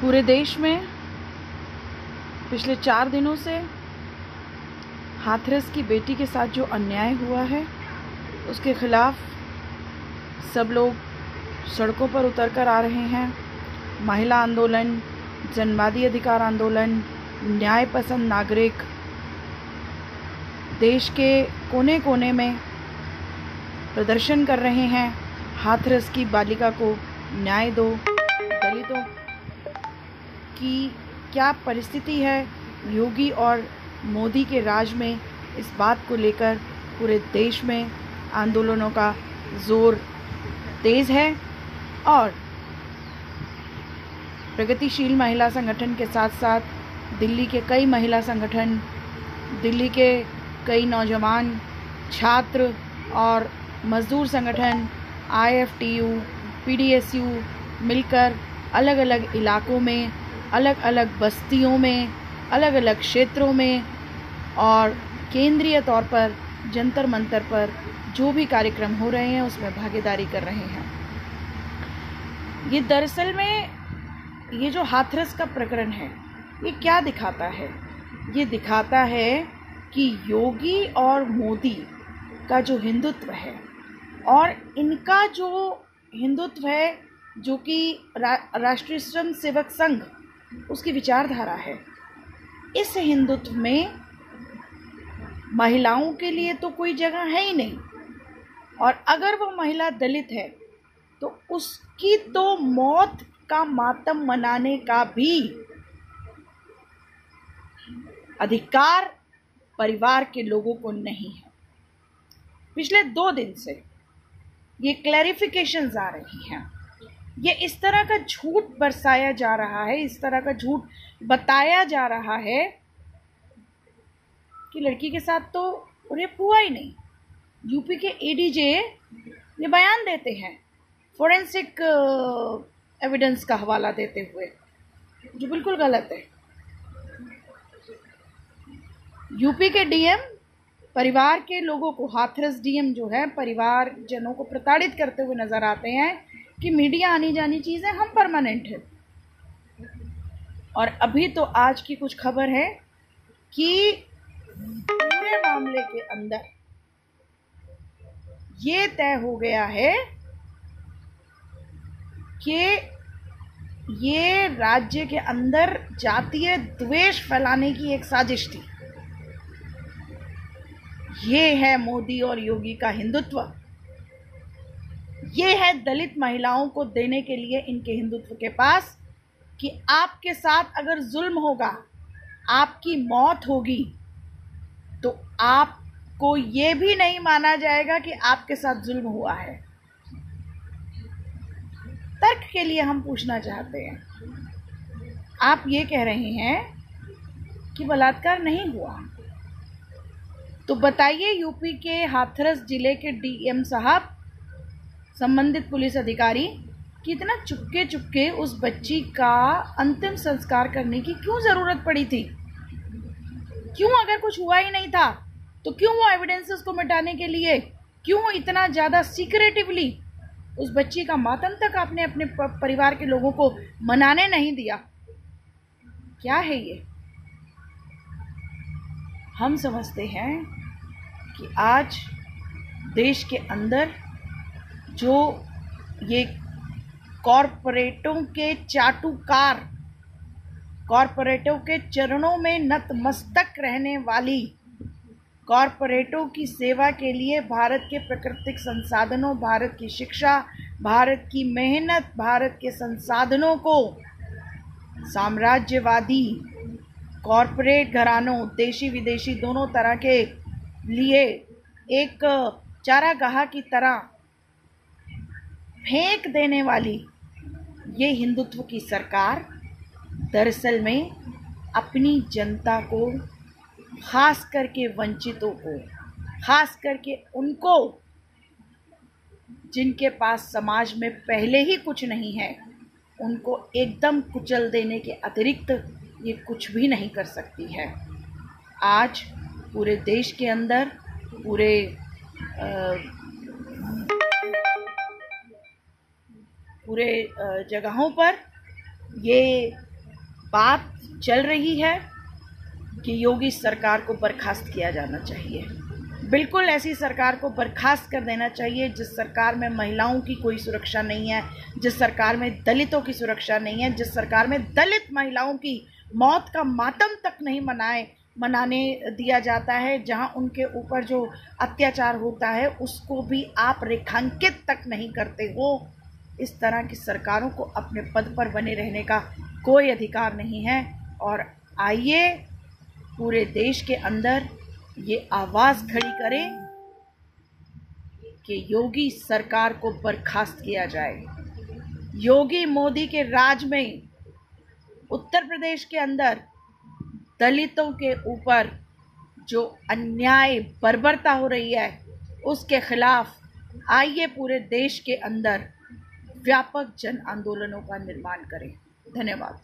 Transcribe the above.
पूरे देश में पिछले चार दिनों से हाथरस की बेटी के साथ जो अन्याय हुआ है, उसके खिलाफ सब लोग सड़कों पर उतर कर आ रहे हैं। महिला आंदोलन, जनवादी अधिकार आंदोलन न्याय पसंद नागरिक, देश के कोने कोने में प्रदर्शन कर रहे हैं। हाथरस की बालिका को न्याय दो, दलितों की क्या परिस्थिति है योगी और मोदी के राज में इस बात को लेकर पूरे देश में आंदोलनों का ज़ोर तेज़ है? और प्रगतिशील महिला संगठन के साथ साथ दिल्ली के कई महिला संगठन, दिल्ली के कई नौजवान, छात्र और मज़दूर संगठन I F T U P D S U मिलकर अलग अलग इलाकों में अलग अलग बस्तियों में अलग अलग क्षेत्रों में और केंद्रीय तौर पर, जंतर मंतर पर जो भी कार्यक्रम हो रहे हैं, उसमें भागीदारी कर रहे हैं। ये दरअसल में ये जो हाथरस का प्रकरण है, ये क्या दिखाता है? ये दिखाता है कि योगी और मोदी का जो हिंदुत्व है और इनका जो हिंदुत्व है जो कि रा, राष्ट्रीय स्वयं सेवक संघ उसकी विचारधारा है। इस हिंदुत्व में महिलाओं के लिए तो कोई जगह है ही नहीं। और अगर वह महिला दलित है तो उसकी तो मौत का मातम मनाने का भी अधिकार परिवार के लोगों को नहीं है। पिछले दो दिन से ये क्लैरिफिकेशंस आ रही हैं। ये इस तरह का झूठ बरसाया जा रहा है, इस तरह का झूठ बताया जा रहा है कि लड़की के साथ तो रेप हुआ ही नहीं। यूपी के एडीजे ये बयान देते हैं फोरेंसिक एविडेंस का हवाला देते हुए, जो बिल्कुल गलत है। यूपी के डीएम परिवार के लोगों को, हाथरस डीएम जो है परिवार जनों को प्रताड़ित करते हुए नज़र आते हैं कि मीडिया आनी जानी चीज़ है, हम परमानेंट है। और अभी तो आज की कुछ खबर है कि पूरे मामले के अंदर ये तय हो गया है कि ये राज्य के अंदर जातीय द्वेष फैलाने की एक साजिश थी। ये है मोदी और योगी का हिंदुत्व। ये है दलित महिलाओं को देने के लिए इनके हिंदुत्व के पास कि आपके साथ अगर जुल्म होगा, आपकी मौत होगी तो आपको ये भी नहीं माना जाएगा कि आपके साथ जुल्म हुआ है। तर्क के लिए हम पूछना चाहते हैं। आप ये कह रहे हैं कि बलात्कार नहीं हुआ। तो बताइए यूपी के हाथरस ज़िले के डीएम साहब संबंधित पुलिस अधिकारी कि इतना चुपके चुपके उस बच्ची का अंतिम संस्कार करने की क्यों ज़रूरत पड़ी थी? क्यों अगर कुछ हुआ ही नहीं था तो क्यों वो एविडेंसेस को मिटाने के लिए, क्यों इतना ज़्यादा सीक्रेटिवली उस बच्ची का मातम तक आपने अपने परिवार के लोगों को मनाने नहीं दिया? क्या है ये? हम समझते हैं कि आज देश के अंदर जो ये कॉरपोरेटों के चाटुकार, कॉरपोरेटों के चरणों में नतमस्तक रहने वाली कॉरपोरेटों की सेवा के लिए भारत के प्राकृतिक संसाधनों, भारत की शिक्षा, भारत की मेहनत, भारत के संसाधनों को साम्राज्यवादी, कॉरपोरेट घरानों, देशी विदेशी दोनों तरह के लिए एक चारागाह की तरह फेंक देने वाली ये हिंदुत्व की सरकार दरअसल में अपनी जनता को, खास करके वंचितों को, खास करके उनको, जिनके पास समाज में पहले ही कुछ नहीं है, उनको एकदम कुचल देने के अतिरिक्त ये कुछ भी नहीं कर सकती है। आज पूरे देश के अंदर, पूरे पूरे जगहों पर ये बात चल रही है कि योगी सरकार को बर्खास्त किया जाना चाहिए। बिल्कुल ऐसी सरकार को बर्खास्त कर देना चाहिए जिस सरकार में महिलाओं की कोई सुरक्षा नहीं है, जिस सरकार में दलितों की सुरक्षा नहीं है, जिस सरकार में दलित महिलाओं की मौत का मातम तक नहीं मनाए, मनाने दिया जाता है, जहाँ उनके ऊपर जो अत्याचार होता है, उसको भी आप रेखांकित तक नहीं करते हो। इस तरह की सरकारों को अपने पद पर बने रहने का कोई अधिकार नहीं है। और आइए पूरे देश के अंदर ये आवाज़ खड़ी करें कि योगी सरकार को बर्खास्त किया जाए। योगी मोदी के राज में उत्तर प्रदेश के अंदर दलितों के ऊपर जो अन्याय, बर्बरता हो रही है, उसके खिलाफ आइए पूरे देश के अंदर व्यापक जन आंदोलनों का निर्माण करें। धन्यवाद।